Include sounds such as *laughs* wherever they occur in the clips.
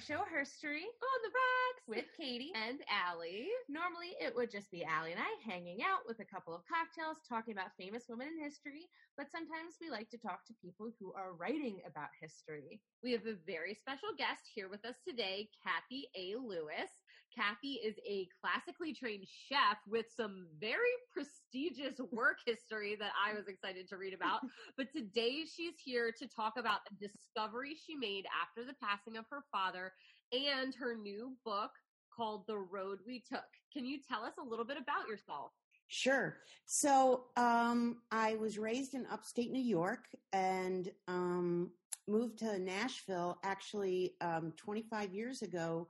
our show Herstory On the rocks with Katie. and Allie. Normally, it would just be Allie and I hanging out with a couple of cocktails talking about famous women in history, but sometimes we like to talk to people who are writing about history. We have a very special guest here with us today, Kathy A. Lewis. Kathy is a classically trained chef with some very prestigious *laughs* work history that I was excited to read about. But today she's here to talk about a discovery she made after the passing of her father and her new book called The Road We Took. Can you tell us a little bit about yourself? Sure. So um, I was raised in upstate New York and um, moved to Nashville actually um, 25 years ago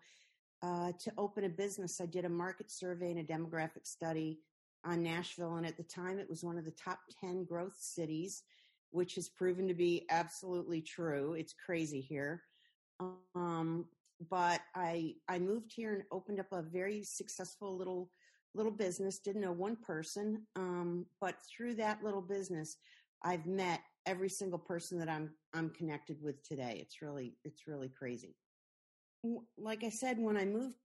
uh, to open a business. I did a market survey and a demographic study on Nashville, and at the time it was one of the top 10 growth cities, which has proven to be absolutely true. It's crazy here. Um, but I I moved here and opened up a very successful little little business. Didn't know one person, um, but through that little business, I've met every single person that I'm I'm connected with today. It's really it's really crazy. Like I said, when I moved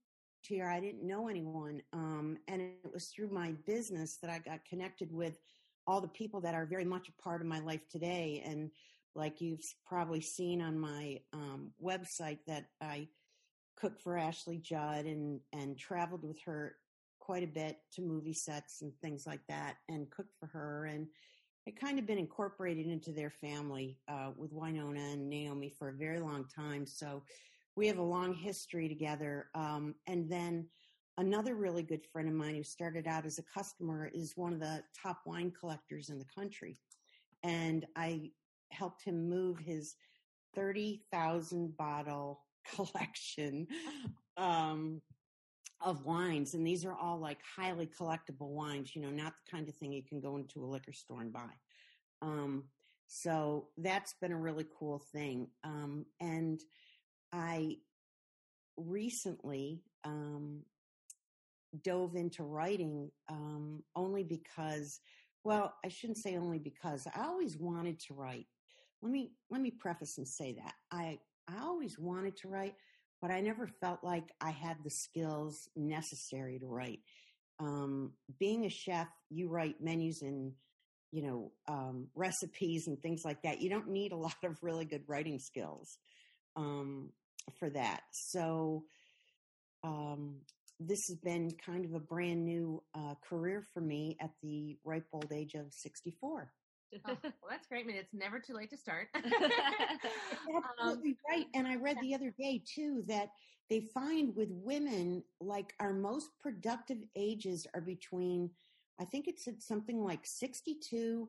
here, I didn't know anyone, um, and it was through my business that I got connected with all the people that are very much a part of my life today. And like you've probably seen on my um, website, that I cooked for Ashley Judd and and traveled with her quite a bit to movie sets and things like that, and cooked for her and it kind of been incorporated into their family uh, with Wynonna and Naomi for a very long time. So we have a long history together. Um, and then another really good friend of mine who started out as a customer is one of the top wine collectors in the country. And I helped him move his 30,000 bottle *laughs* collection um, of wines. And these are all like highly collectible wines, you know, not the kind of thing you can go into a liquor store and buy. Um, so that's been a really cool thing. Um, and I recently um, dove into writing um, only because, well, I shouldn't say only because I always wanted to write. Let me let me preface and say that I I always wanted to write, but I never felt like I had the skills necessary to write. Um, being a chef, you write menus and you know um, recipes and things like that. You don't need a *laughs* lot of really good writing skills um, for that. So um, this has been kind of a brand new uh, career for me at the ripe old age of 64. Oh, *laughs* well, that's great. I mean, it's never too late to start. *laughs* *laughs* Absolutely right. And I read the other day too that they find with women, like our most productive ages are between, I think it said something like 62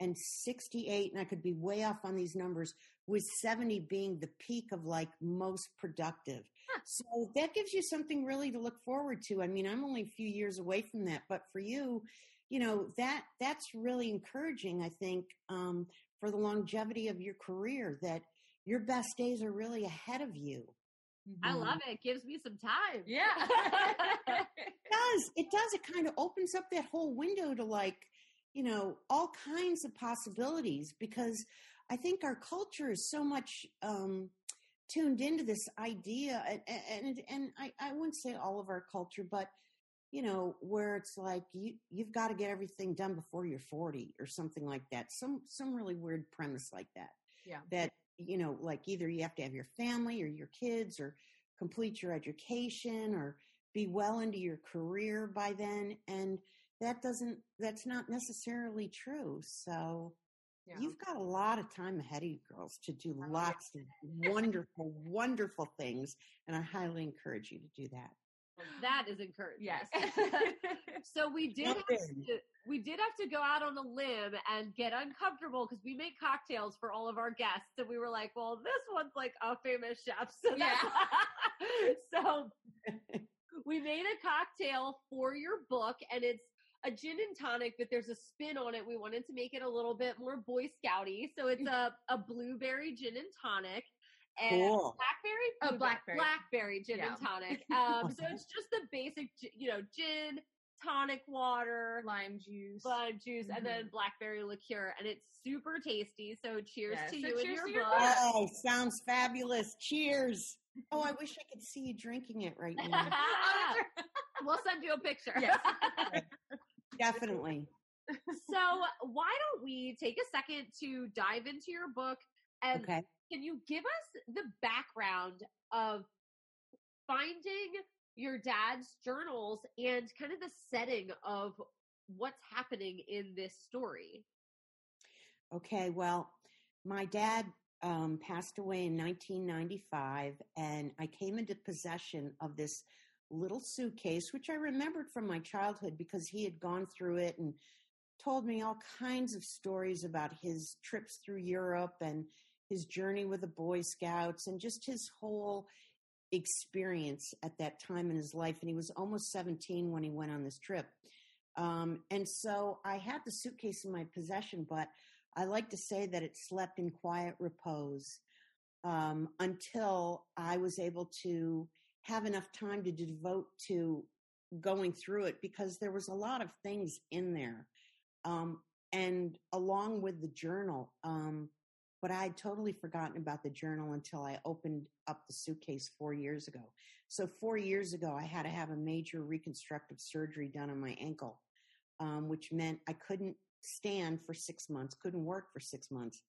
and 68. And I could be way off on these numbers, with 70 being the peak of like most productive. So that gives you something really to look forward to. I mean, I'm only a few years away from that, but for you, you know that that's really encouraging i think um, for the longevity of your career that your best days are really ahead of you I love it. It gives me some time. Yeah. *laughs* it does it does it kind of opens up that whole window to like you know all kinds of possibilities because i think our culture is so much um tuned into this idea and and, and I, I wouldn't say all of our culture but you know where it's like you you've got to get everything done before you're 40 or something like that some some really weird premise like that Yeah. that you know like either you have to have your family or your kids or complete your education or be well into your career by then and that doesn't that's not necessarily true so Yeah. you've got a lot of time ahead of you girls to do lots of wonderful wonderful things and i highly encourage you to do that That is encouraging. yes. *laughs* So we did have to, we did have to go out on a limb and get uncomfortable because we make cocktails for all of our guests, and we were like, "Well, this one's like a famous chef, so that's *laughs* *laughs* so we made a cocktail for your book, and it's a gin and tonic, but there's a spin on it. We wanted to make it a little bit more Boy Scouty, so it's a a blueberry gin and tonic. And Cool. blackberry, Oh, blackberry. blackberry gin Yeah. and tonic. Um, *laughs* so it's just the basic, you know, gin, tonic water, lime juice. lime juice, and then Mhm. blackberry liqueur, and it's super tasty. So cheers Yes, to so you and your to your book. book. Oh, sounds fabulous. Cheers. Oh, I wish I could see you drinking it right now. That's *laughs* right. *laughs* we'll send you a picture. Yes. Definitely. *laughs* so why don't we take a second to dive into your book and Okay. can you give us the background of finding your dad's journals and kind of the setting of what's happening in this story? Okay, well, my dad um, passed away in 1995, and I came into possession of this little suitcase, which I remembered from my childhood because he had gone through it and told me all kinds of stories about his trips through Europe and his journey with the Boy Scouts and just his whole experience at that time in his life. And he was almost 17 when he went on this trip. Um, and so I had the suitcase in my possession, but I like to say that it slept in quiet repose um, until I was able to have enough time to devote to going through it because there was a lot of things in there. Um, and along with the journal, um, but I had totally forgotten about the journal until I opened up the suitcase four years ago. So, four years ago, I had to have a major reconstructive surgery done on my ankle, um, which meant I couldn't stand for six months, couldn't work for six months.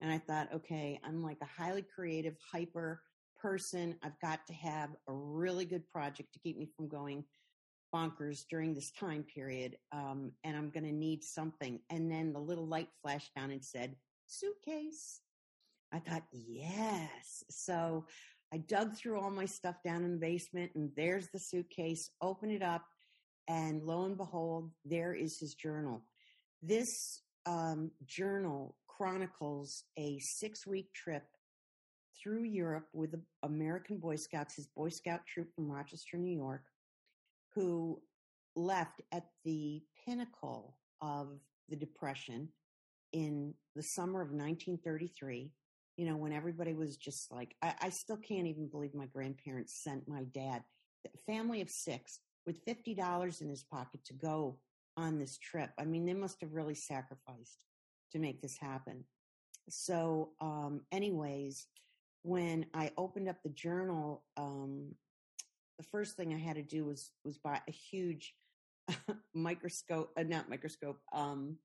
And I thought, okay, I'm like a highly creative, hyper person. I've got to have a really good project to keep me from going bonkers during this time period. Um, and I'm going to need something. And then the little light flashed down and said, suitcase. I thought, yes. So I dug through all my stuff down in the basement, and there's the suitcase. Open it up, and lo and behold, there is his journal. This um, journal chronicles a six week trip through Europe with the American Boy Scouts, his Boy Scout troop from Rochester, New York, who left at the pinnacle of the Depression in the summer of 1933. You know, when everybody was just like, I, I still can't even believe my grandparents sent my dad, a family of six, with $50 in his pocket to go on this trip. I mean, they must have really sacrificed to make this happen. So, um, anyways, when I opened up the journal, um, the first thing I had to do was was buy a huge *laughs* microscope, uh, not microscope, um,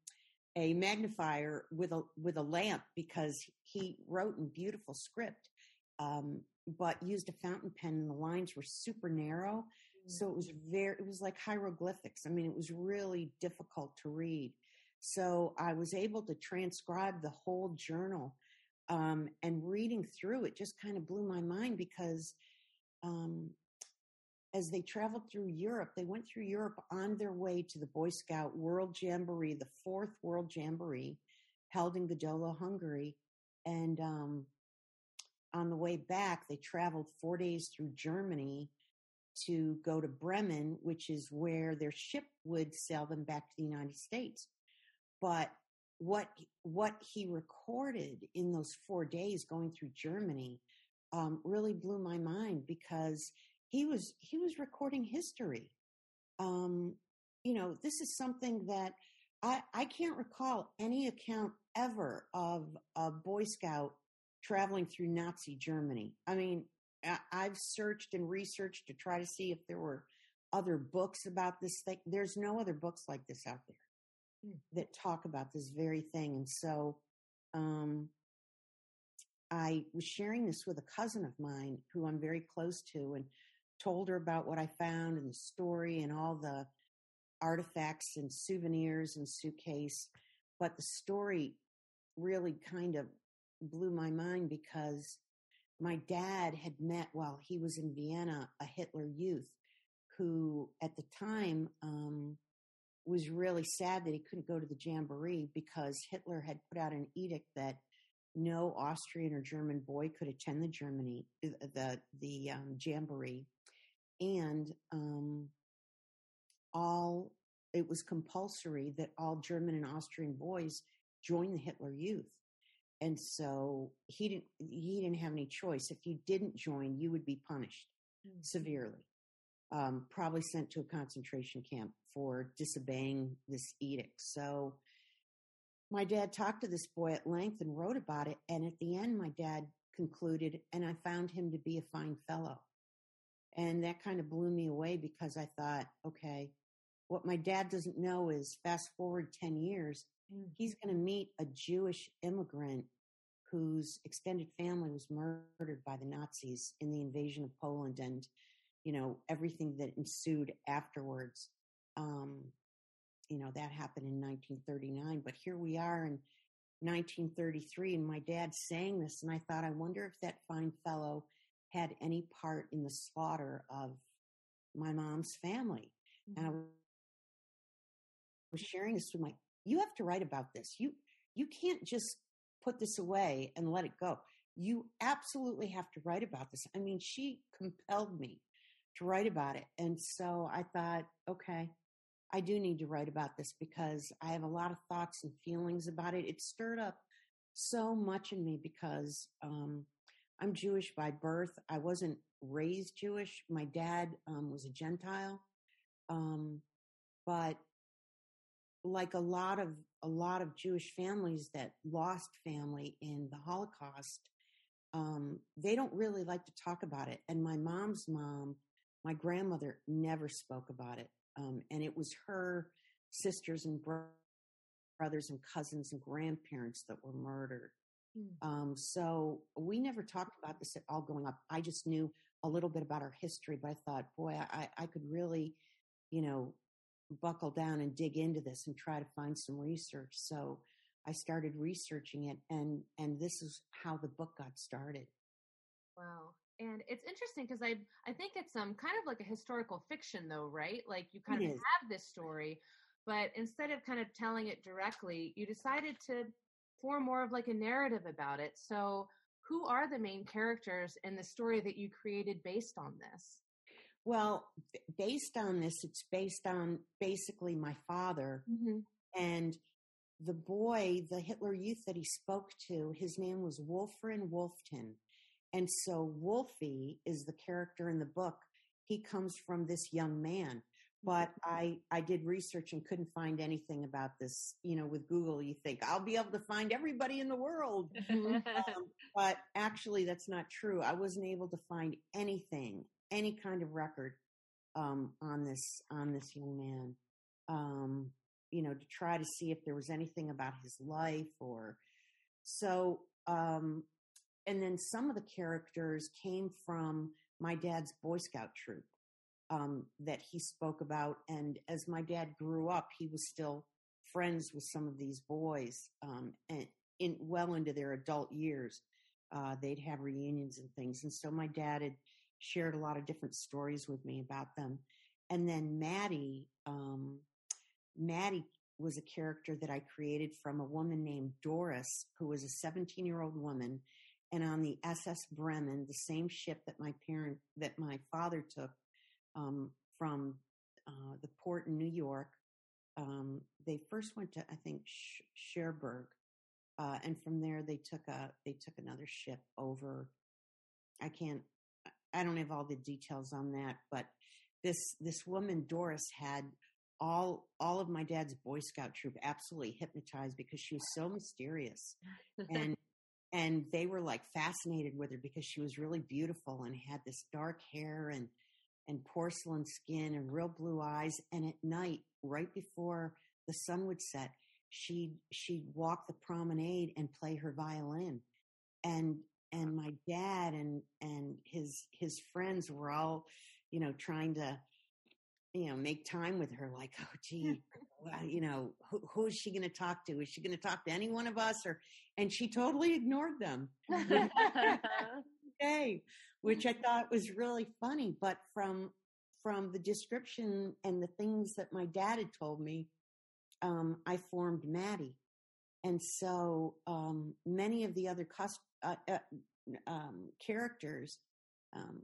a magnifier with a with a lamp because he wrote in beautiful script, um, but used a fountain pen and the lines were super narrow, so it was very it was like hieroglyphics. I mean, it was really difficult to read. So I was able to transcribe the whole journal, um, and reading through it just kind of blew my mind because um, as they traveled through Europe, they went through Europe on their way to the Boy Scout World Jamboree, the fourth World Jamboree held in Gödöllő, Hungary. And um, on the way back, they traveled four days through Germany to go to Bremen, which is where their ship would sail them back to the United States. But what what he recorded in those four days going through Germany um, really blew my mind because he was he was recording history. Um, you know, this is something that I I can't recall any account ever of a Boy Scout traveling through Nazi Germany. I mean, I, I've searched and researched to try to see if there were other books about this thing. There's no other books like this out there. That talk about this very thing. And so, um, I was sharing this with a cousin of mine who I'm very close to and told her about what I found and the story and all the artifacts and souvenirs and suitcase. But the story really kind of blew my mind because my dad had met while he was in Vienna a Hitler youth who at the time um, was really sad that he couldn't go to the jamboree because Hitler had put out an edict that no Austrian or German boy could attend the Germany the the um, jamboree, and um, all it was compulsory that all German and Austrian boys join the Hitler Youth, and so he didn't he didn't have any choice. If you didn't join, you would be punished severely. Um, probably sent to a concentration camp for disobeying this edict. So my dad talked to this boy at length and wrote about it. And at the end, my dad concluded, and I found him to be a fine fellow. And that kind of blew me away because I thought, okay, what my dad doesn't know is fast forward 10 years, mm. he's going to meet a Jewish immigrant whose extended family was murdered by the Nazis in the invasion of Poland and, you know, everything that ensued afterwards. Um, you know, that happened in 1939, but here we are in 1933 and my dad saying this. And I thought, I wonder if that fine fellow had any part in the slaughter of my mom's family. Mm-hmm. And I mm-hmm. was sharing this with my, you have to write about this. You, you can't just put this away and let it go. You absolutely have to write about this. I mean, she compelled me to write about it. And so I thought, okay, I do need to write about this because I have a lot of thoughts and feelings about it. It stirred up so much in me because um, I'm Jewish by birth. I wasn't raised Jewish. My dad um, was a Gentile. Um, but like a lot of a lot of Jewish families that lost family in the Holocaust, um, they don't really like to talk about it. And my mom's mom, my grandmother, never spoke about it. Um, and it was her sisters and bro- brothers and cousins and grandparents that were murdered. Mm. Um, so we never talked about this at all growing up. I just knew a little bit about our history, but I thought, boy, I, I could really, you know, buckle down and dig into this and try to find some research. So I started researching it and and this is how the book got started. Wow. And it's interesting because I I think it's um kind of like a historical fiction though, right? Like you kind it of is. have this story, but instead of kind of telling it directly, you decided to form more of like a narrative about it. So who are the main characters in the story that you created based on this? Well, based on this, it's based on basically my father mm-hmm. and the boy, the Hitler Youth that he spoke to. His name was Wolfram Wolfton. And so Wolfie is the character in the book. He comes from this young man. But mm-hmm. I, I did research and couldn't find anything about this. You know, with Google, you think I'll be able to find everybody in the world. um, but actually, that's not true. I wasn't able to find anything any kind of record um, on this on this young man. Um, you know, to try to see if there was anything about his life or so. Um, and then some of the characters came from my dad's Boy Scout troop um, that he spoke about. And as my dad grew up, he was still friends with some of these boys, um, and in well into their adult years, uh, they'd have reunions and things. And so my dad had shared a lot of different stories with me about them. And then Maddie, um, Maddie was a character that I created from a woman named Doris, who was a 17 year old woman. And on the SS Bremen, the same ship that my parent, that my father took um, from uh, the port in New York, um, they first went to I think Sh- Cherbourg, uh, and from there they took a they took another ship over. I can't I don't have all the details on that, but this this woman Doris had all all of my dad's Boy Scout troop absolutely hypnotized because she was so mysterious, *laughs* and and they were like fascinated with her because she was really beautiful and had this dark hair and and porcelain skin and real blue eyes. And at night, right before the sun would set, she'd she'd walk the promenade and play her violin, and and my dad and and his his friends were all you know trying to you know make time with her like oh *laughs* gee you know who, who is she going to talk to? Is she going to talk to any one of us? Or and she totally ignored them. *laughs* *laughs* Okay which i thought was really funny but from from the description and the things that my dad had told me um, i formed maddie. And so um, many of the other cust- uh, uh, um, characters, um,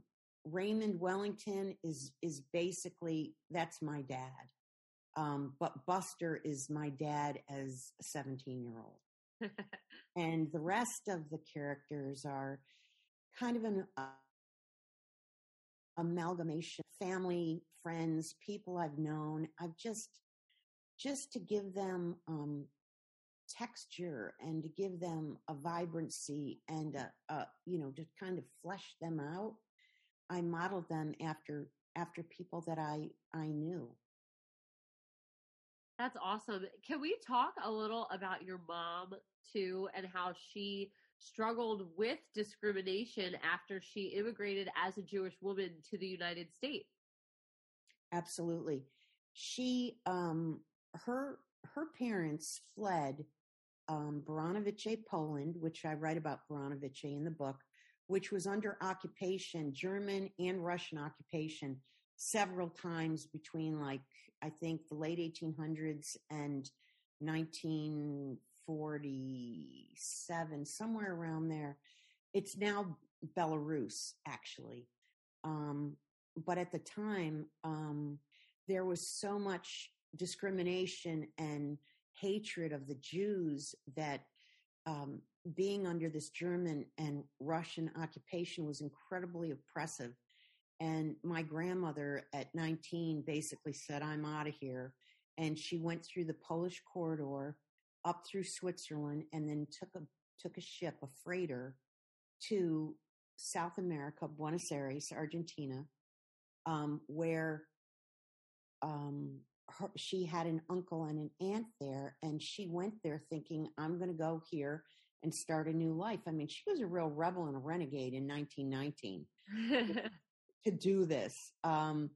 Raymond Wellington is is basically that's my dad, um, but Buster is my dad as a seventeen year old, *laughs* and the rest of the characters are kind of an uh, amalgamation, family, friends, people I've known. I've just, just to give them um, texture and to give them a vibrancy and a, a, you know to kind of flesh them out i modeled them after after people that i i knew. That's awesome. Can we talk a little about your mom too and how she struggled with discrimination after she immigrated as a jewish woman to the united states? Absolutely. She um her her parents fled um, Poland, which I write about Baranovice in the book, which was under occupation, German and Russian occupation, several times between like, I think the late 1800s and 1947, somewhere around there. It's now Belarus, actually. Um, but at the time, um, there was so much discrimination and hatred of the Jews that um, being under this German and Russian occupation was incredibly oppressive. And my grandmother at 19 basically said, I'm out of here. And she went through the Polish corridor up through Switzerland and then took a, took a ship, a freighter to South America, Buenos Aires, Argentina, um, where um, her, she had an uncle and an aunt there, and she went there thinking, I'm going to go here and start a new life. I mean, she was a real rebel and a renegade in 1919 *laughs* to do this. Um,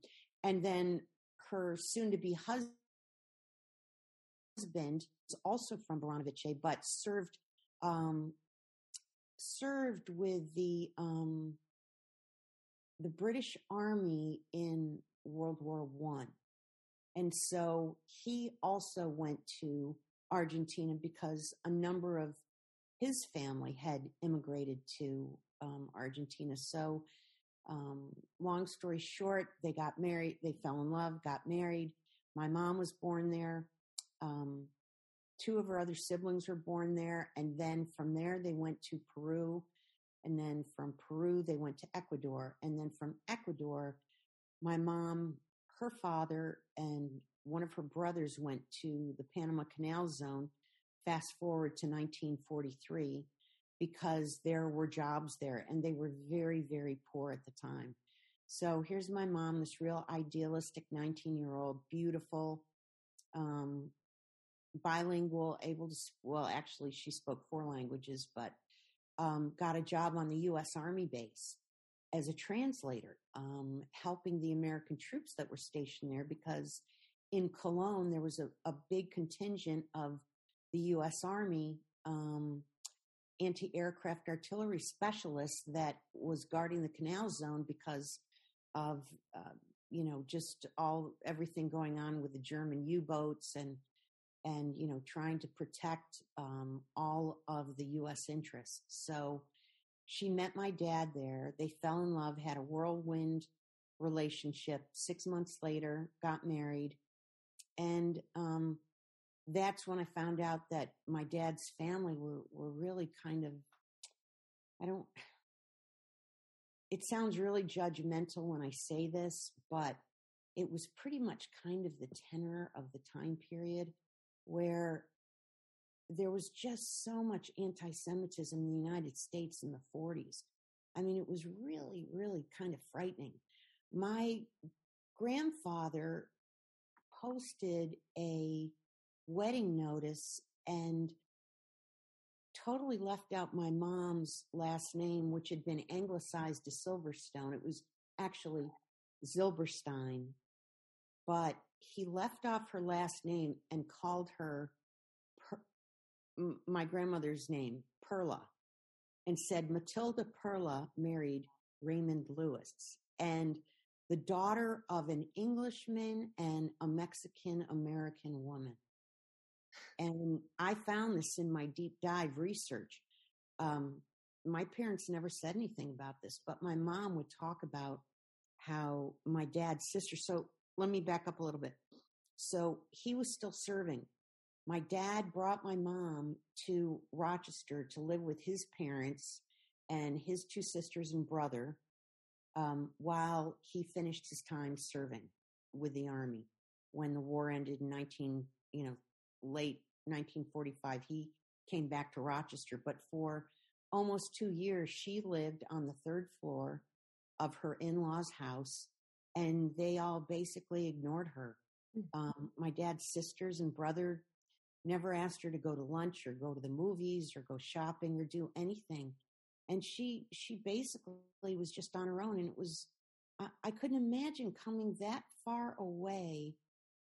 and then her soon to be husband is also from Baranovice, but served um, served with the um, the British Army in World War One. And so he also went to Argentina because a number of his family had immigrated to um, Argentina. So, um, long story short, they got married, they fell in love, got married. My mom was born there. Um, two of her other siblings were born there. And then from there, they went to Peru. And then from Peru, they went to Ecuador. And then from Ecuador, my mom her father and one of her brothers went to the Panama Canal Zone, fast forward to 1943, because there were jobs there and they were very, very poor at the time. So here's my mom, this real idealistic 19 year old, beautiful, um, bilingual, able to, well, actually, she spoke four languages, but um, got a job on the U.S. Army base as a translator, um, helping the American troops that were stationed there because in Colón there was a, a big contingent of the U.S. Army um, anti-aircraft artillery specialist that was guarding the canal zone because of uh, you know just all everything going on with the German U-boats and and you know trying to protect um, all of the U.S. interests. So she met my dad there. They fell in love, had a whirlwind relationship. Six months later, got married. And um, that's when I found out that my dad's family were, were really kind of, I don't, it sounds really judgmental when I say this, but it was pretty much kind of the tenor of the time period where there was just so much anti Semitism in the United States in the 40s. I mean, it was really, really kind of frightening. My grandfather posted a wedding notice and totally left out my mom's last name, which had been anglicized to Silverstone. It was actually Zilberstein, but he left off her last name and called her my grandmother's name, Perla, and said Matilda Perla married Raymond Lewis. And the daughter of an Englishman and a Mexican American woman. And I found this in my deep dive research. Um, my parents never said anything about this, but my mom would talk about how my dad's sister. So let me back up a little bit. So he was still serving my dad brought my mom to Rochester to live with his parents and his two sisters and brother. um, while he finished his time serving with the army when the war ended in 19 you know late 1945 he came back to rochester but for almost two years she lived on the third floor of her in-laws house and they all basically ignored her. Um, my dad's sisters and brother never asked her to go to lunch or go to the movies or go shopping or do anything. And she she basically was just on her own and it was i, I couldn't imagine coming that far away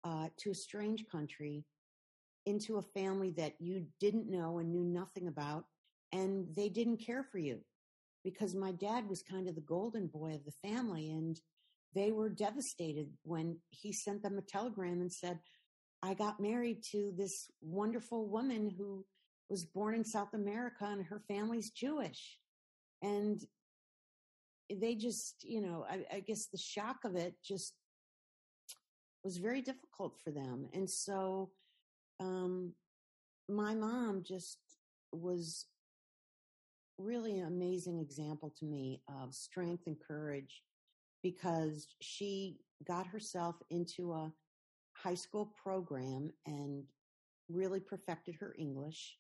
uh, to a strange country into a family that you didn't know and knew nothing about and they didn't care for you because my dad was kind of the golden boy of the family and they were devastated when he sent them a telegram and said i got married to this wonderful woman who was born in south america and her family's jewish. And they just you know I, I, guess the shock of it just was very difficult for them. And so um my mom just was really an amazing example to me of strength and courage because she got herself into a high school program and really perfected her english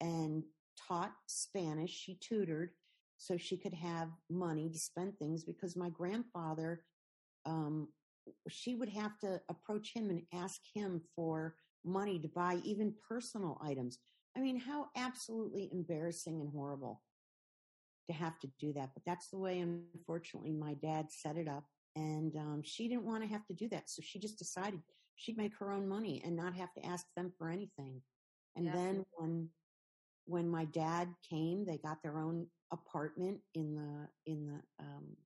and taught spanish. She tutored so she could have money to spend things because my grandfather um, she would have to approach him and ask him for money to buy even personal items i mean how absolutely embarrassing and horrible to have to do that but that's the way unfortunately my dad set it up and um, she didn't want to have to do that so she just decided she'd make her own money and not have to ask them for anything and yeah. then when when my dad came they got their own apartment in the in the um,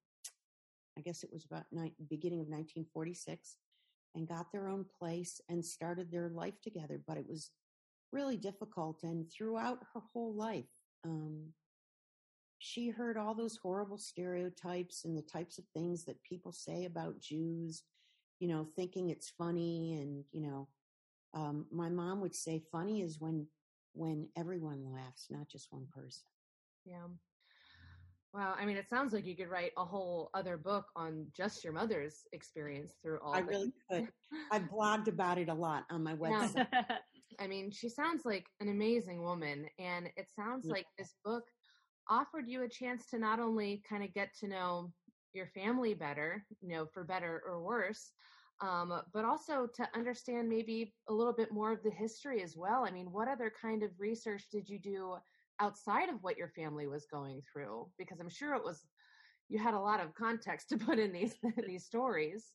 I guess it was about ni- beginning of 1946, and got their own place and started their life together. But it was really difficult, and throughout her whole life, um, she heard all those horrible stereotypes and the types of things that people say about Jews. You know, thinking it's funny, and you know, um, my mom would say, "Funny is when when everyone laughs, not just one person." Yeah. Wow, I mean, it sounds like you could write a whole other book on just your mother's experience through all. I really *laughs* could. I blogged about it a lot on my website. Yeah. *laughs* I mean, she sounds like an amazing woman, and it sounds yeah. like this book offered you a chance to not only kind of get to know your family better, you know, for better or worse, um, but also to understand maybe a little bit more of the history as well. I mean, what other kind of research did you do outside of what your family was going through because i'm sure it was you had a lot of context *laughs* to put in these these stories.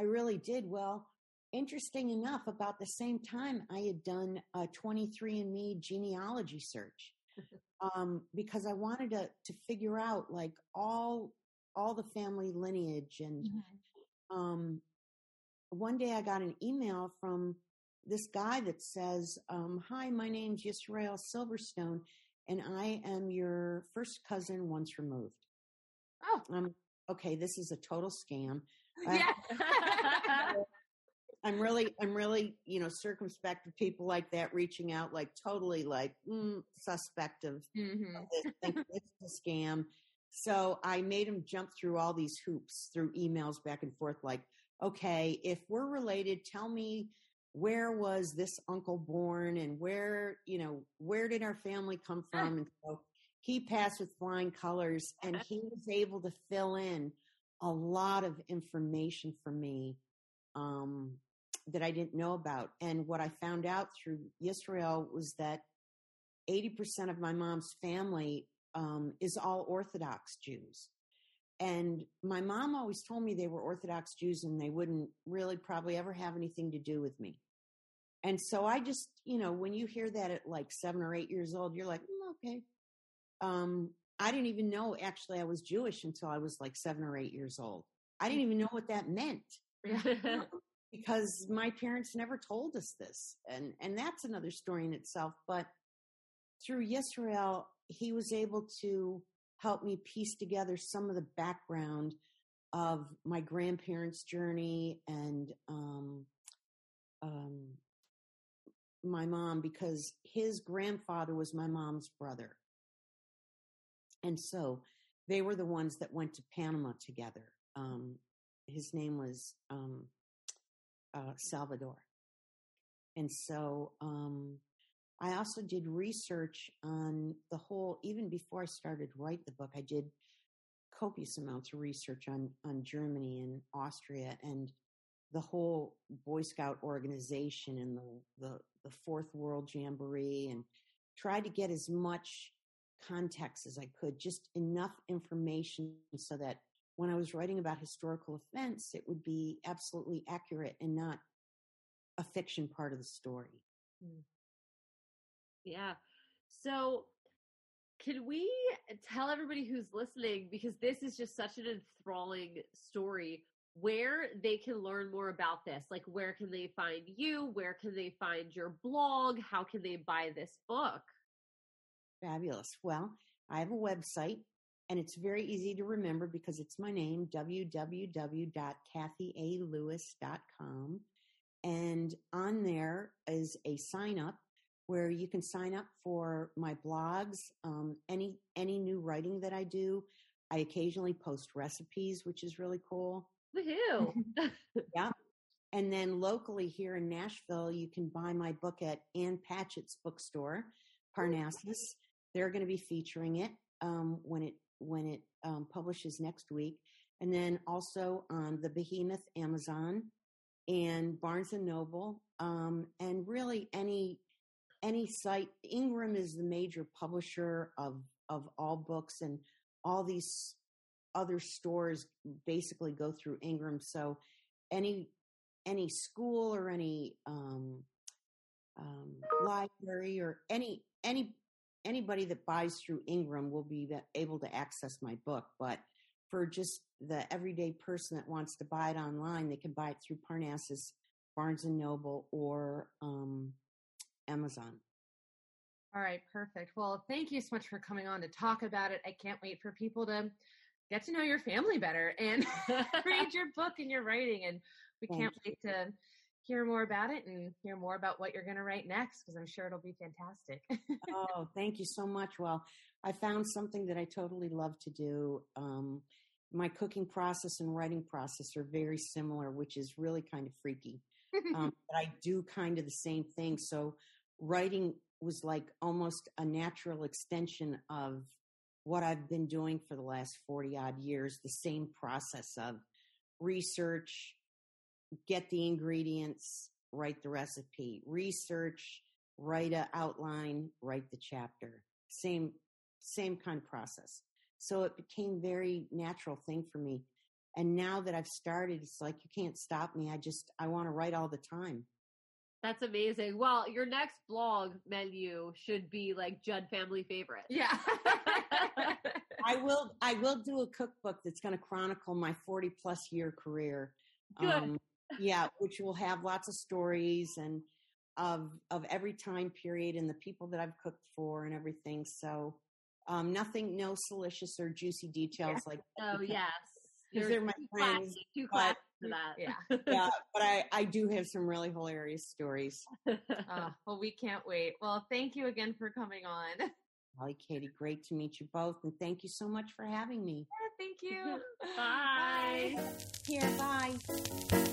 I really did. Well interesting enough about the same time i had done a 23andme genealogy search *laughs* um, because i wanted to to figure out like all all the family lineage and mm-hmm. um, one day i got an email from this guy that says, um, Hi, my name's Yisrael Silverstone, and I am your first cousin once removed. Oh. Um, okay, this is a total scam. *laughs* Yeah. *laughs* I'm really, I'm really, you know, circumspect of people like that reaching out, like totally like mm, suspect of, mm-hmm. of this, *laughs* a scam. So I made him jump through all these hoops through emails back and forth, like, okay, if we're related, tell me where was this uncle born and where, you know, where did our family come from? And so he passed with flying colors and he was able to fill in a lot of information for me um, that I didn't know about. And what I found out through Yisrael was that 80% of my mom's family um, is all Orthodox Jews. And my mom always told me they were Orthodox Jews and they wouldn't really probably ever have anything to do with me. And so I just, you know, when you hear that at like seven or eight years old, you're like, mm, okay. Um, I didn't even know actually I was Jewish until I was like seven or eight years old. I didn't even know what that meant *laughs* *laughs* because my parents never told us this. And, and that's another story in itself. But through Yisrael, he was able to help me piece together some of the background of my grandparents' journey and um, um, my mom because his grandfather was my mom's brother. And so they were the ones that went to Panama together. Um, his name was um, uh, Salvador. And so um, I also did research on the whole, even before I started to write the book, I did copious amounts of research on, on Germany and Austria and the whole Boy Scout organization and the, the, the Fourth World Jamboree and tried to get as much context as I could, just enough information so that when I was writing about historical events, it would be absolutely accurate and not a fiction part of the story. Hmm. Yeah. So, can we tell everybody who's listening, because this is just such an enthralling story, where they can learn more about this? Like, where can they find you? Where can they find your blog? How can they buy this book? Fabulous. Well, I have a website and it's very easy to remember because it's my name, www.kathyaLewis.com. And on there is a sign up where you can sign up for my blogs, um, any any new writing that I do. I occasionally post recipes, which is really cool. Woohoo! *laughs* yeah. And then locally here in Nashville, you can buy my book at Ann Patchett's bookstore, Parnassus. They're going to be featuring it um, when it when it um, publishes next week, and then also on the Behemoth Amazon and Barnes and Noble, um, and really any any site. Ingram is the major publisher of of all books, and all these other stores basically go through Ingram. So any any school or any um, um, library or any any anybody that buys through Ingram will be able to access my book. But for just the everyday person that wants to buy it online, they can buy it through Parnassus, Barnes and Noble, or um, Amazon. All right, perfect. Well, thank you so much for coming on to talk about it. I can't wait for people to get to know your family better and *laughs* *laughs* read your book and your writing. And we thank can't you. wait to hear more about it and hear more about what you're going to write next because I'm sure it'll be fantastic. *laughs* oh, thank you so much. Well, I found something that I totally love to do. Um, my cooking process and writing process are very similar, which is really kind of freaky. um, but I do kind of the same thing. So writing was like almost a natural extension of what I've been doing for the last 40 odd years, the same process of research, get the ingredients, write the recipe, research, write a outline, write the chapter. Same, same kind of process. So it became very natural thing for me. And now that I've started, it's like you can't stop me. I just I want to write all the time. That's amazing. Well, your next blog menu should be like Judd family favorite. Yeah. *laughs* I will I will do a cookbook that's going to chronicle my 40 plus year career. Good. Um, yeah, which will have lots of stories and of of every time period and the people that I've cooked for and everything. So um, nothing, no salacious or juicy details yeah. like. Oh yes, because they're my friends. Classy, too classy for that. Yeah, *laughs* yeah. But I I do have some really hilarious stories. uh, well, we can't wait. Well, thank you again for coming on. *laughs* Holly, Katie, great to meet you both, and thank you so much for having me. Yeah, thank *laughs* you. bye. bye. Here, bye.